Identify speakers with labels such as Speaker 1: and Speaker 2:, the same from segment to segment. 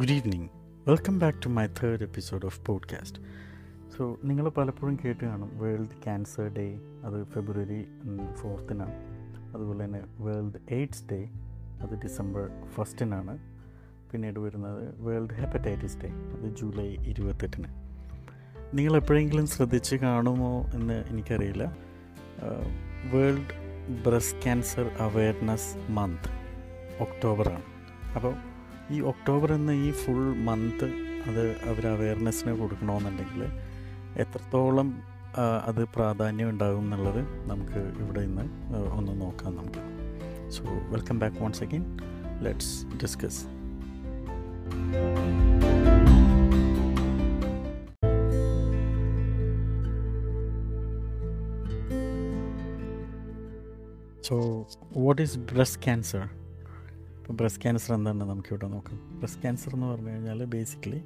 Speaker 1: Good evening welcome back to my third episode of podcast so നിങ്ങൾ പലപ്പോഴും കേട്ട് കാണും വേൾഡ് ക്യാൻസർ ഡേ അത് ഫെബ്രുവരി ഫോർത്തിനാണ് അതുപോലെ തന്നെ വേൾഡ് എയ്ഡ്സ് ഡേ അത് ഡിസംബർ ഫസ്റ്റിനാണ് പിന്നീട് വരുന്നത് വേൾഡ് ഹെപ്പറ്റൈറ്റിസ് ഡേ അത് ജൂലൈ ഇരുപത്തെട്ടിന്. നിങ്ങൾ എപ്പോഴെങ്കിലും ശ്രദ്ധിച്ച് കാണുമോ എന്ന് എനിക്കറിയില്ല. World breast cancer awareness month ഒക്ടോബറാണ്. അപ്പോൾ ഈ ഒക്ടോബർ എന്ന ഈ ഫുൾ മന്ത് അത് അവർ അവയർനെസ്സിന് കൊടുക്കണമെന്നുണ്ടെങ്കിൽ എത്രത്തോളം അത് പ്രാധാന്യം ഉണ്ടാകും എന്നുള്ളത് നമുക്ക് ഇവിടെ ഇന്ന് ഒന്ന് നോക്കാം നമുക്ക്. So welcome back once again let's discuss so what is breast cancer ഇപ്പോൾ ബ്രസ്റ്റ് ക്യാൻസർ എന്താണെന്ന് നമുക്കിവിടെ നോക്കാം. ബ്രസ്റ്റ് ക്യാൻസർ എന്ന് പറഞ്ഞു കഴിഞ്ഞാൽ ബേസിക്കലി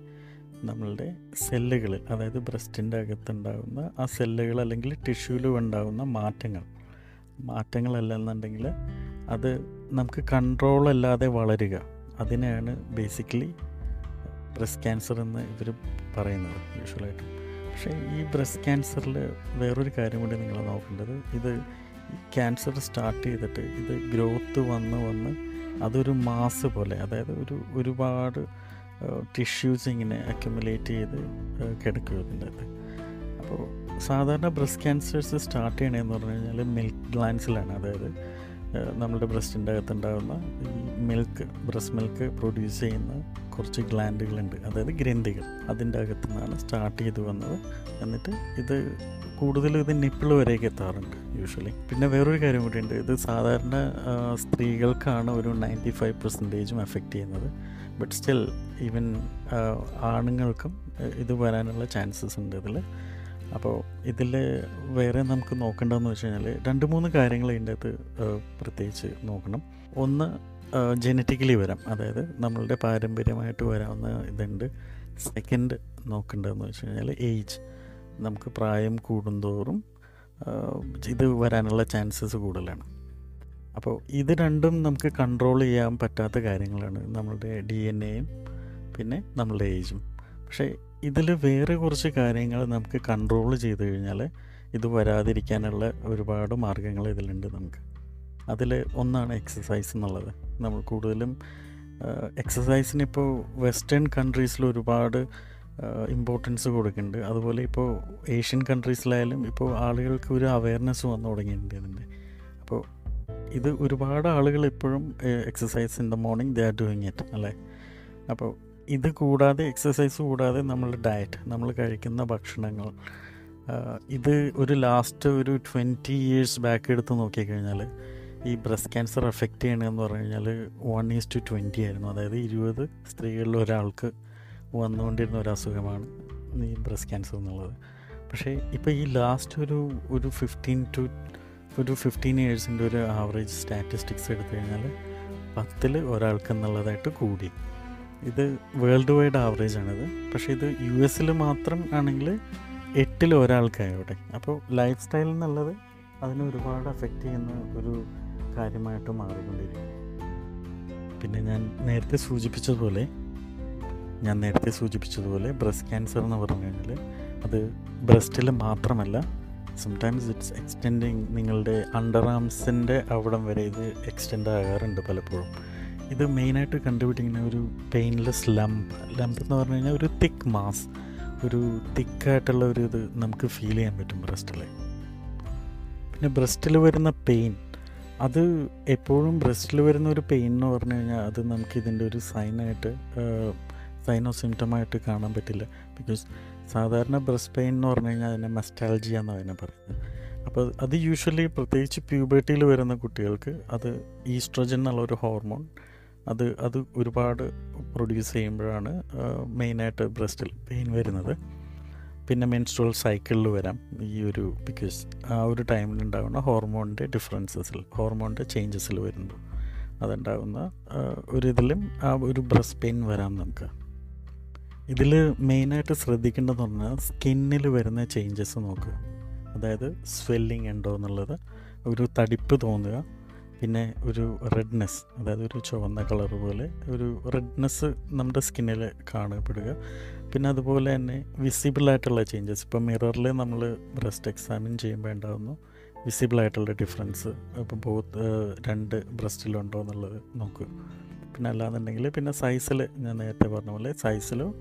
Speaker 1: നമ്മളുടെ സെല്ലുകൾ അതായത് ബ്രസ്റ്റിന്റെ അകത്തുണ്ടാകുന്ന ആ സെല്ലുകൾ അല്ലെങ്കിൽ ടിഷ്യൂവിൽ ഉണ്ടാകുന്ന മാറ്റങ്ങൾ. മാറ്റങ്ങളല്ലെന്നുണ്ടെങ്കിൽ അത് നമുക്ക് കൺട്രോൾ അല്ലാതെ വളരുക. അതിനെയാണ് ബേസിക്കലി ബ്രസ്റ്റ് ക്യാൻസർ എന്ന് ഇവർ പറയുന്നത് യൂഷ്വലായിട്ടും പക്ഷേ ഈ ബ്രസ്റ്റ് ക്യാൻസറിൽ വേറൊരു കാര്യം കൂടി നിങ്ങൾ നോക്കേണ്ടത്. ഇത് ക്യാൻസർ സ്റ്റാർട്ട് ചെയ്തിട്ട് ഇത് ഗ്രോത്ത് വന്ന് വന്ന് അതൊരു മാസ് പോലെ അതായത് ഒരു ഒരുപാട് ടിഷ്യൂസ് ഇങ്ങനെ അക്യുമുലേറ്റ് ചെയ്ത് കിടക്കും ഇതിന്റെ അപ്പോൾ സാധാരണ ബ്രസ്റ്റ് ക്യാൻസേഴ്സ് സ്റ്റാർട്ട് ചെയ്യണമെന്ന് പറഞ്ഞു കഴിഞ്ഞാൽ മിൽക്ക് ഗ്ലാൻസിലാണ്. അതായത് നമ്മുടെ ബ്രസ്റ്റിന്റെ അകത്തുണ്ടാകുന്ന ഈ മിൽക്ക് ബ്രസ്റ്റ് മിൽക്ക് പ്രൊഡ്യൂസ് ചെയ്യുന്ന കുറച്ച് ഗ്ലാൻഡുകളുണ്ട് അതായത് ഗ്രന്ഥികൾ. അതിന്റെ അകത്തു നിന്നാണ് സ്റ്റാർട്ട് ചെയ്തു വന്നത്. എന്നിട്ട് ഇത് കൂടുതലും ഇത് നിപ്പിൾ വരെയൊക്കെ എത്താറുണ്ട് യൂഷ്വലി പിന്നെ വേറൊരു കാര്യം കൂടിയുണ്ട്. ഇത് സാധാരണ സ്ത്രീകൾക്കാണ് ഒരു നയന്റി ഫൈവ് പെർസെന്റേജും എഫക്റ്റ് ചെയ്യുന്നത്. ബട്ട് സ്റ്റിൽ ഈവൻ ആണുങ്ങൾക്കും ഇത് വരാനുള്ള ചാൻസസ് ഉണ്ട് ഇതിൽ അപ്പോൾ ഇതിൽ വേറെ നമുക്ക് നോക്കേണ്ടതെന്ന് വെച്ച് കഴിഞ്ഞാൽ രണ്ട് മൂന്ന് കാര്യങ്ങൾ ഇതിന്റെ അകത്ത് പ്രത്യേകിച്ച് നോക്കണം. ഒന്ന് ജനറ്റിക്കലി വരാം. അതായത് നമ്മളുടെ പാരമ്പര്യമായിട്ട് വരാവുന്ന ഇതുണ്ട്. സെക്കൻഡ് നോക്കേണ്ടതെന്ന് വെച്ച് കഴിഞ്ഞാൽ ഏജ് നമുക്ക് പ്രായം കൂടുന്തോറും ഇത് വരാനുള്ള ചാൻസസ് കൂടുതലാണ്. അപ്പോൾ ഇത് രണ്ടും നമുക്ക് കൺട്രോൾ ചെയ്യാൻ പറ്റാത്ത കാര്യങ്ങളാണ് നമ്മളുടെ ഡി എൻ എയും പിന്നെ നമ്മളുടെ ഏജും പക്ഷേ ഇതിൽ വേറെ കുറച്ച് കാര്യങ്ങൾ നമുക്ക് കൺട്രോൾ ചെയ്ത് കഴിഞ്ഞാൽ ഇത് വരാതിരിക്കാനുള്ള ഒരുപാട് മാർഗങ്ങൾ ഇതിലുണ്ട് നമുക്ക്. അതിൽ ഒന്നാണ് എക്സസൈസ് എന്നുള്ളത്. നമ്മൾ കൂടുതലും എക്സസൈസിന് ഇപ്പോൾ വെസ്റ്റേൺ കൺട്രീസിൽ ഒരുപാട് ഇമ്പോർട്ടൻസ് കൊടുക്കുന്നുണ്ട്. അതുപോലെ ഇപ്പോൾ ഏഷ്യൻ കൺട്രീസിലായാലും ഇപ്പോൾ ആളുകൾക്ക് ഒരു അവയർനെസ് വന്നു തുടങ്ങിയിട്ടുണ്ട് ഇതിന്റെ അപ്പോൾ ഇത് ഒരുപാട് ആളുകൾ ഇപ്പോഴും exercise in the morning they are doing it അല്ലേ? അപ്പോൾ ഇത് കൂടാതെ എക്സസൈസ് കൂടാതെ നമ്മൾ ഡയറ്റ് നമ്മൾ കഴിക്കുന്ന ഭക്ഷണങ്ങൾ. ഇത് ഒരു ലാസ്റ്റ് ഒരു ട്വന്റി ഇയേഴ്സ് ബാക്ക് എടുത്ത് നോക്കിക്കഴിഞ്ഞാൽ ഈ ബ്രസ്റ്റ് ക്യാൻസർ എഫക്റ്റ് ചെയ്യണമെന്ന് പറഞ്ഞു കഴിഞ്ഞാൽ വൺ ഈസ് ടു ട്വന്റി ആയിരുന്നു. അതായത് ഇരുപത് സ്ത്രീകളിൽ ഒരാൾക്ക് വന്നുകൊണ്ടിരുന്ന ഒരു അസുഖമാണ് ഈ ബ്രസ്റ്റ് ക്യാൻസർ എന്നുള്ളത്. പക്ഷേ ഇപ്പോൾ ഈ ലാസ്റ്റ് ഒരു ഒരു ഫിഫ്റ്റീൻ ടു ഒരു ഫിഫ്റ്റീൻ ഇയേഴ്സിന്റെ ഒരു ആവറേജ് സ്റ്റാറ്റിസ്റ്റിക്സ് എടുത്തു കഴിഞ്ഞാൽ പത്തിൽ ഒരാൾക്ക് എന്നുള്ളതായിട്ട് കൂടി. ഇത് വേൾഡ് വൈഡ് ആവറേജ് ആണിത്. പക്ഷേ ഇത് യു എസിൽ മാത്രം ആണെങ്കിൽ എട്ടിൽ ഒരാൾക്കായോട്ടെ അപ്പോൾ ലൈഫ് സ്റ്റൈൽ എന്നുള്ളത് അതിനെ ഒരുപാട് അഫക്റ്റ് ചെയ്യുന്ന ഒരു കാര്യമായിട്ട് മാറിക്കൊണ്ടിരിക്കും പിന്നെ ഞാൻ നേരത്തെ സൂചിപ്പിച്ചതുപോലെ ഞാൻ നേരത്തെ സൂചിപ്പിച്ചതുപോലെ ബ്രസ്റ്റ് ക്യാൻസർ എന്ന് പറഞ്ഞു കഴിഞ്ഞാൽ അത് ബ്രസ്റ്റിൽ മാത്രമല്ല സംടൈംസ് ഇറ്റ്സ് എക്സ്റ്റെൻഡിങ് നിങ്ങളുടെ അണ്ടർ ആംസിന്റെ അവിടം വരെ ഇത് എക്സ്റ്റെൻഡ് ആകാറുണ്ട് പലപ്പോഴും. ഇത് മെയിനായിട്ട് കണ്ടുപിടിക്കുന്ന ഒരു പെയിൻലെസ് ലംബ്. ലംപ് എന്ന് പറഞ്ഞു കഴിഞ്ഞാൽ ഒരു തിക്ക് മാസ് ഒരു തിക്കായിട്ടുള്ള ഒരു ഇത് നമുക്ക് ഫീൽ ചെയ്യാൻ പറ്റും ബ്രസ്റ്റിൽ പിന്നെ ബ്രസ്റ്റിൽ വരുന്ന പെയിൻ അത് എപ്പോഴും ബ്രസ്റ്റിൽ വരുന്ന ഒരു പെയിൻ എന്ന് പറഞ്ഞു കഴിഞ്ഞാൽ അത് നമുക്ക് ഇതിന്റെ ഒരു സൈനായിട്ട് സൈനോ സിംറ്റമായിട്ട് കാണാൻ പറ്റില്ല. ബിക്കോസ് സാധാരണ ബ്രസ്റ്റ് പെയിൻ എന്ന് പറഞ്ഞു കഴിഞ്ഞാൽ അതിനെ മസ്റ്റാൾജിയ എന്നാണ് അതിനെ പറയുന്നത്. അപ്പോൾ അത് യൂഷ്വലി പ്രത്യേകിച്ച് പ്യൂബർട്ടിയിൽ വരുന്ന കുട്ടികൾക്ക് അത് ഈസ്ട്രജൻ എന്നുള്ള ഒരു ഹോർമോൺ അത് അത് ഒരുപാട് പ്രൊഡ്യൂസ് ചെയ്യുമ്പോഴാണ് മെയിനായിട്ട് ബ്രസ്റ്റിൽ പെയിൻ വരുന്നത്. പിന്നെ മെൻസ്ട്രൽ സൈക്കിളിൽ വരാം ഈ ഒരു ബിക്കോസ് ആ ഒരു ടൈമിൽ ഉണ്ടാകുന്ന ഹോർമോണിന്റെ ഡിഫറൻസസിൽ ഹോർമോണിന്റെ ചേഞ്ചസിൽ വരുമ്പോൾ അതുണ്ടാകുന്ന ഒരു ഇതിലും ആ ഒരു ബ്രസ്റ്റ് പെയിൻ വരാം നമുക്ക്. ഇതിൽ മെയിനായിട്ട് ശ്രദ്ധിക്കേണ്ടതെന്ന് പറഞ്ഞാൽ സ്കിന്നിൽ വരുന്ന ചേഞ്ചസ് നോക്കുക. അതായത് സ്വെല്ലിങ് ഉണ്ടോ എന്നുള്ളത് ഒരു തടിപ്പ് തോന്നുക പിന്നെ ഒരു റെഡ്നെസ് അതായത് ഒരു ചുവന്ന കളർ പോലെ ഒരു റെഡ്നെസ് നമ്മുടെ സ്കിന്നിൽ കാണപ്പെടുക. പിന്നെ അതുപോലെ തന്നെ വിസിബിളായിട്ടുള്ള ചേഞ്ചസ് ഇപ്പം മിററിൽ നമ്മൾ ബ്രസ്റ്റ് എക്സാമിൻ ചെയ്യുമ്പോൾ ഉണ്ടാകുന്നു വിസിബിളായിട്ടുള്ള ഡിഫറൻസ് ഇപ്പം ബോത്ത് രണ്ട് ബ്രസ്റ്റിലുണ്ടോ എന്നുള്ളത് നോക്കുക പിന്നെ അല്ലാന്നുണ്ടെങ്കിൽ പിന്നെ സൈസിൽ ഞാൻ നേരത്തെ പറഞ്ഞ പോലെ സൈസിലോ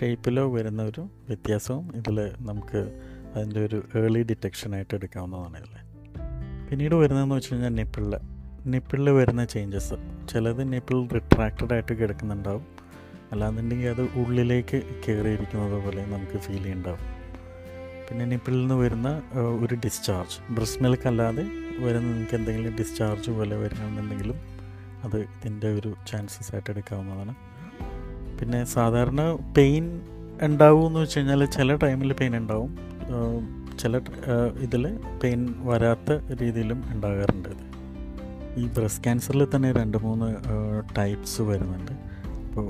Speaker 1: ഷേപ്പിലോ വരുന്ന ഒരു വ്യത്യാസവും ഇതിൽ നമുക്ക് അതിന്റെ ഒരു ഏർലി ഡിറ്റക്ഷനായിട്ട് എടുക്കാവുന്നതാണ് ഇതിൽ പിന്നീട് വരുന്നതെന്ന് വെച്ച് കഴിഞ്ഞാൽ നിപ്പിളിൽ നിപ്പിളിൽ വരുന്ന ചേഞ്ചസ് ചിലത് നിപ്പിൾ റിട്രാക്റ്റഡ് ആയിട്ട് കിടക്കുന്നുണ്ടാവും. അല്ലാന്നുണ്ടെങ്കിൽ അത് ഉള്ളിലേക്ക് കയറിയിരിക്കുന്നത് പോലെ നമുക്ക് ഫീൽ ചെയ്യുന്നുണ്ടാവും പിന്നെ നിപ്പിളിൽ നിന്ന് വരുന്ന ഒരു ഡിസ്ചാർജ് ബ്രസ്റ്റ് മിൽക്ക് അല്ലാതെ വരുന്ന നിങ്ങൾക്ക് എന്തെങ്കിലും ഡിസ്ചാർജ് പോലെ വരണമെന്നുണ്ടെങ്കിലും അത് ഇതിന്റെ ഒരു ചാൻസസ് ആയിട്ട് എടുക്കാവുന്നതാണ്. പിന്നെ സാധാരണ പെയിൻ ഉണ്ടാവുമെന്ന് വെച്ച് കഴിഞ്ഞാൽ ചില ടൈമിൽ പെയിൻ ഉണ്ടാവും. ചില ഇതിൽ പെയിൻ വരാത്ത രീതിയിലും ഉണ്ടാകാറുണ്ട് ഇത്. ഈ ബ്രസ്റ്റ് ക്യാൻസറിൽ തന്നെ രണ്ട് മൂന്ന് ടൈപ്സ് വരുന്നുണ്ട്. അപ്പോൾ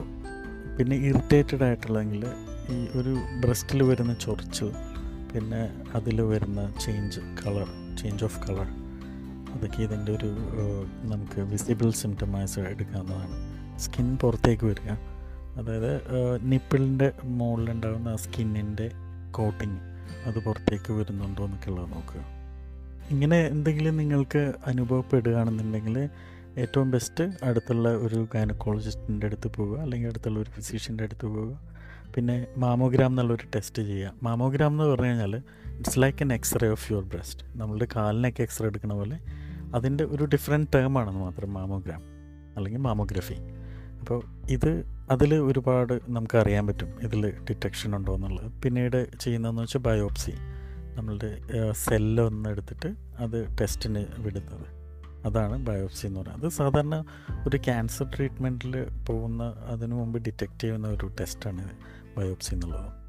Speaker 1: പിന്നെ ഇറിറ്റേറ്റഡ് ആയിട്ടുള്ളെങ്കിൽ ഈ ഒരു ബ്രസ്റ്റിൽ വരുന്ന ചൊറിച്ച് പിന്നെ അതിൽ വരുന്ന change colour change of colour അതൊക്കെ ഇതിന്റെ ഒരു നമുക്ക് വിസിബിൾ സിംറ്റമൈസ് എടുക്കാവുന്നതാണ്. സ്കിൻ പുറത്തേക്ക് വരിക അതായത് നിപ്പിളിന്റെ മുകളിലുണ്ടാകുന്ന ആ സ്കിന്നിന്റെ കോട്ടിങ് അത് പുറത്തേക്ക് വരുന്നുണ്ടോ എന്നൊക്കെ ഉള്ളത് നോക്കുക. ഇങ്ങനെ എന്തെങ്കിലും നിങ്ങൾക്ക് അനുഭവപ്പെടുകയാണെന്നുണ്ടെങ്കിൽ ഏറ്റവും ബെസ്റ്റ് അടുത്തുള്ള ഒരു ഗൈനക്കോളജിസ്റ്റിന്റെ അടുത്ത് പോവുക അല്ലെങ്കിൽ അടുത്തുള്ള ഒരു ഫിസിഷ്യന്റെ അടുത്ത് പോവുക. പിന്നെ മാമോഗ്രാം എന്നുള്ളൊരു ടെസ്റ്റ് ചെയ്യുക. മാമോഗ്രാം എന്ന് പറഞ്ഞു കഴിഞ്ഞാൽ it's like an X-ray of your breast നമ്മളുടെ കാലിനൊക്കെ എക്സ്റേ എടുക്കുന്ന പോലെ അതിന്റെ ഒരു ഡിഫറെന്റ് ടേം ആണെന്ന് മാത്രം മാമോഗ്രാം അല്ലെങ്കിൽ മാമോഗ്രഫി അപ്പോൾ ഇത് അതിൽ ഒരുപാട് നമുക്ക് അറിയാൻ പറ്റും ഇതിൽ ഡിറ്റക്ഷൻ ഉണ്ടോ എന്നുള്ളത്. പിന്നീട് ചെയ്യുന്നതെന്ന് വെച്ചാൽ ബയോപ്സി നമ്മളുടെ സെല്ലൊന്ന് എടുത്തിട്ട് അത് ടെസ്റ്റിന് വിടുന്നത്. അതാണ് ബയോപ്സി എന്ന് പറയുന്നത്. അത് സാധാരണ ഒരു ക്യാൻസർ ട്രീറ്റ്മെന്റിൽ പോകുന്ന അതിനു മുമ്പ് ഡിറ്റക്റ്റ് ചെയ്യുന്ന ഒരു ടെസ്റ്റാണ് ബയോപ്സി എന്നുള്ളത്.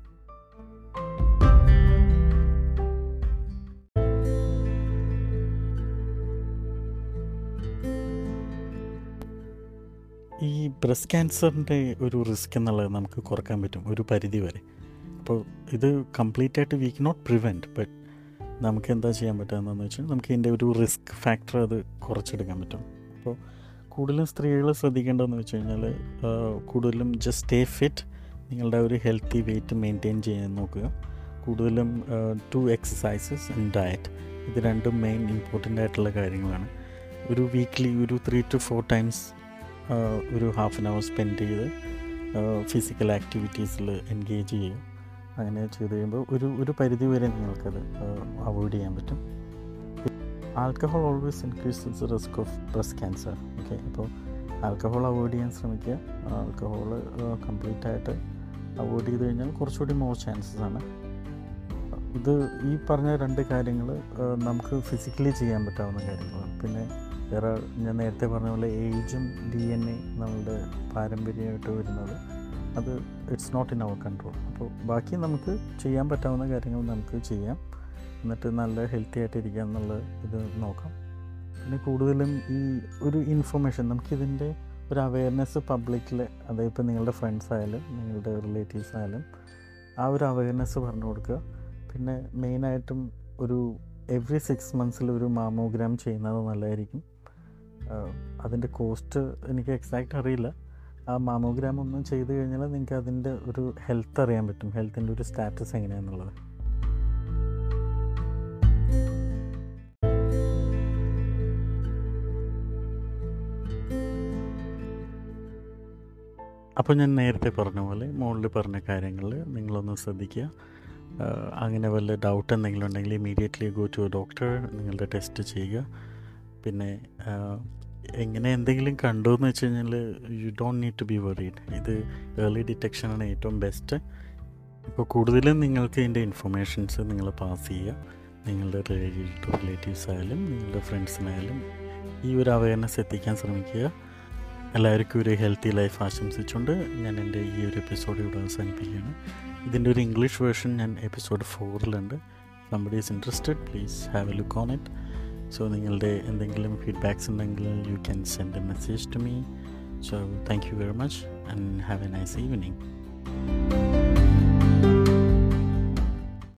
Speaker 1: ഈ ബ്രസ്റ്റ് ക്യാൻസറിന്റെ ഒരു റിസ്ക് എന്നുള്ളത് നമുക്ക് കുറയ്ക്കാൻ പറ്റും. ഒരു പരിധി വരെ. അപ്പോൾ ഇത് കംപ്ലീറ്റ് ആയിട്ട് വി നോട്ട് പ്രിവെന്റ് ബട്ട് നമുക്ക് എന്താ ചെയ്യാൻ പറ്റുന്നതെന്ന് വെച്ചാൽ നമുക്ക് ഇതിന്റെ ഒരു റിസ്ക് ഫാക്ടർ അത് കുറച്ചെടുക്കാൻ പറ്റും. അപ്പോൾ കൂടുതലും സ്ത്രീകൾ ശ്രദ്ധിക്കേണ്ടതെന്ന് വെച്ച് കഴിഞ്ഞാൽ കൂടുതലും ജസ്റ്റ് സ്റ്റേ ഫിറ്റ് നിങ്ങളുടെ ഒരു ഹെൽത്തി വെയിറ്റ് മെയിന്റെയിൻ ചെയ്യാൻ നോക്കുക. കൂടുതലും ടു എക്സസൈസസ് ആൻഡ് ഡയറ്റ് ഇത് രണ്ടും മെയിൻ ഇമ്പോർട്ടന്റ് ആയിട്ടുള്ള കാര്യങ്ങളാണ്. ഒരു വീക്ക്ലി ഒരു ത്രീ ടു ഫോർ ടൈംസ് ഒരു ഹാഫ് ആൻ അവർ സ്പെൻഡ് ചെയ്ത് ഫിസിക്കൽ ആക്ടിവിറ്റീസിൽ എൻഗേജ് ചെയ്യുക. അങ്ങനെ ചെയ്ത് കഴിയുമ്പോൾ ഒരു ഒരു പരിധി വരെ നിങ്ങൾക്കത് അവോയ്ഡ് ചെയ്യാൻ പറ്റും. Alcohol always increases the risk of breast cancer okay അപ്പോൾ ആൽക്കഹോൾ അവോയ്ഡ് ചെയ്യാൻ ശ്രമിക്കുക. ആൽക്കഹോൾ കംപ്ലീറ്റ് ആയിട്ട് അവോയ്ഡ് ചെയ്ത് കഴിഞ്ഞാൽ കുറച്ചുകൂടി മോർ ചാൻസസ് ആണ്. ഇത് ഈ പറഞ്ഞ രണ്ട് കാര്യങ്ങൾ നമുക്ക് ഫിസിക്കലി ചെയ്യാൻ പറ്റാവുന്ന കാര്യങ്ങളാണ്. പിന്നെ വേറെ ഞാൻ നേരത്തെ പറഞ്ഞ പോലെ ഏജും ഡി എൻ എ നമ്മളുടെ പാരമ്പര്യമായിട്ട് വരുന്നത്. അത് it's not in our control അപ്പോൾ ബാക്കി നമുക്ക് ചെയ്യാൻ പറ്റാവുന്ന കാര്യങ്ങൾ നമുക്ക് ചെയ്യാം. എന്നിട്ട് നല്ല ഹെൽത്തി ആയിട്ട് ഇരിക്കുക എന്നുള്ള ഇത് നോക്കാം. പിന്നെ കൂടുതലും ഈ ഒരു ഇൻഫർമേഷൻ നമുക്കിതിന്റെ ഒരു അവയർനെസ് പബ്ലിക്കിൽ അതായത് ഇപ്പോൾ നിങ്ങളുടെ ഫ്രണ്ട്സ് ആയാലും നിങ്ങളുടെ റിലേറ്റീവ്സ് ആയാലും ആ ഒരു അവയർനെസ് പറഞ്ഞു കൊടുക്കുക. പിന്നെ മെയിനായിട്ടും ഒരു എവറി സിക്സ് മന്ത്സിൽ ഒരു മാമോഗ്രാം ചെയ്യുന്നത് നല്ലതായിരിക്കും. അതിന്റെ കോസ്റ്റ് എനിക്ക് എക്സാക്റ്റ് അറിയില്ല. ആ മാമോഗ്രാം ഒന്നും ചെയ്ത് കഴിഞ്ഞാൽ നിങ്ങൾക്ക് അതിന്റെ ഒരു ഹെൽത്ത് അറിയാൻ പറ്റും. ഹെൽത്തിന്റെ ഒരു സ്റ്റാറ്റസ് എങ്ങനെയാണെന്നുള്ളത് അപ്പോൾ ഞാൻ നേരത്തെ പറഞ്ഞ പോലെ മുകളിൽ പറഞ്ഞ കാര്യങ്ങൾ നിങ്ങളൊന്ന് ശ്രദ്ധിക്കുക. അങ്ങനെ വല്ല ഡൗട്ട് എന്തെങ്കിലും ഉണ്ടെങ്കിൽ ഇമീഡിയറ്റ്ലി ഗോ ടു ഡോക്ടർ നിങ്ങളുടെ ടെസ്റ്റ് ചെയ്യുക. പിന്നെ എങ്ങനെ എന്തെങ്കിലും കണ്ടു എന്ന് വെച്ച് കഴിഞ്ഞാൽ you don't need to be worried ഇത് ഏർലി ഡിറ്റക്ഷനാണ് ഏറ്റവും ബെസ്റ്റ് ഇപ്പോൾ കൂടുതലും നിങ്ങൾക്ക് ഇതിന്റെ ഇൻഫർമേഷൻസ് നിങ്ങൾ പാസ് ചെയ്യുക. നിങ്ങളുടെ റിലേറ്റീവ്സ് ആയാലും നിങ്ങളുടെ ഫ്രണ്ട്സിനായാലും ഈ ഒരു അവയർനെസ് എത്തിക്കാൻ ശ്രമിക്കുക. എല്ലാവർക്കും ഒരു ഹെൽത്തി ലൈഫ് ആശംസിച്ചുകൊണ്ട് ഞാൻ എന്റെ ഈ ഒരു എപ്പിസോഡ് ഇവിടെ അവസാനിപ്പിക്കുകയാണ്. ഇതിന്റെ ഒരു ഇംഗ്ലീഷ് വേർഷൻ ഞാൻ episode ഫോറിലുണ്ട് somebody is interested please have a look on it so നിങ്ങളുടെ എന്തെങ്കിലും ഫീഡ്ബാക്സ് ഉണ്ടെങ്കിൽ you can send a message to me so thank you very much and have a nice evening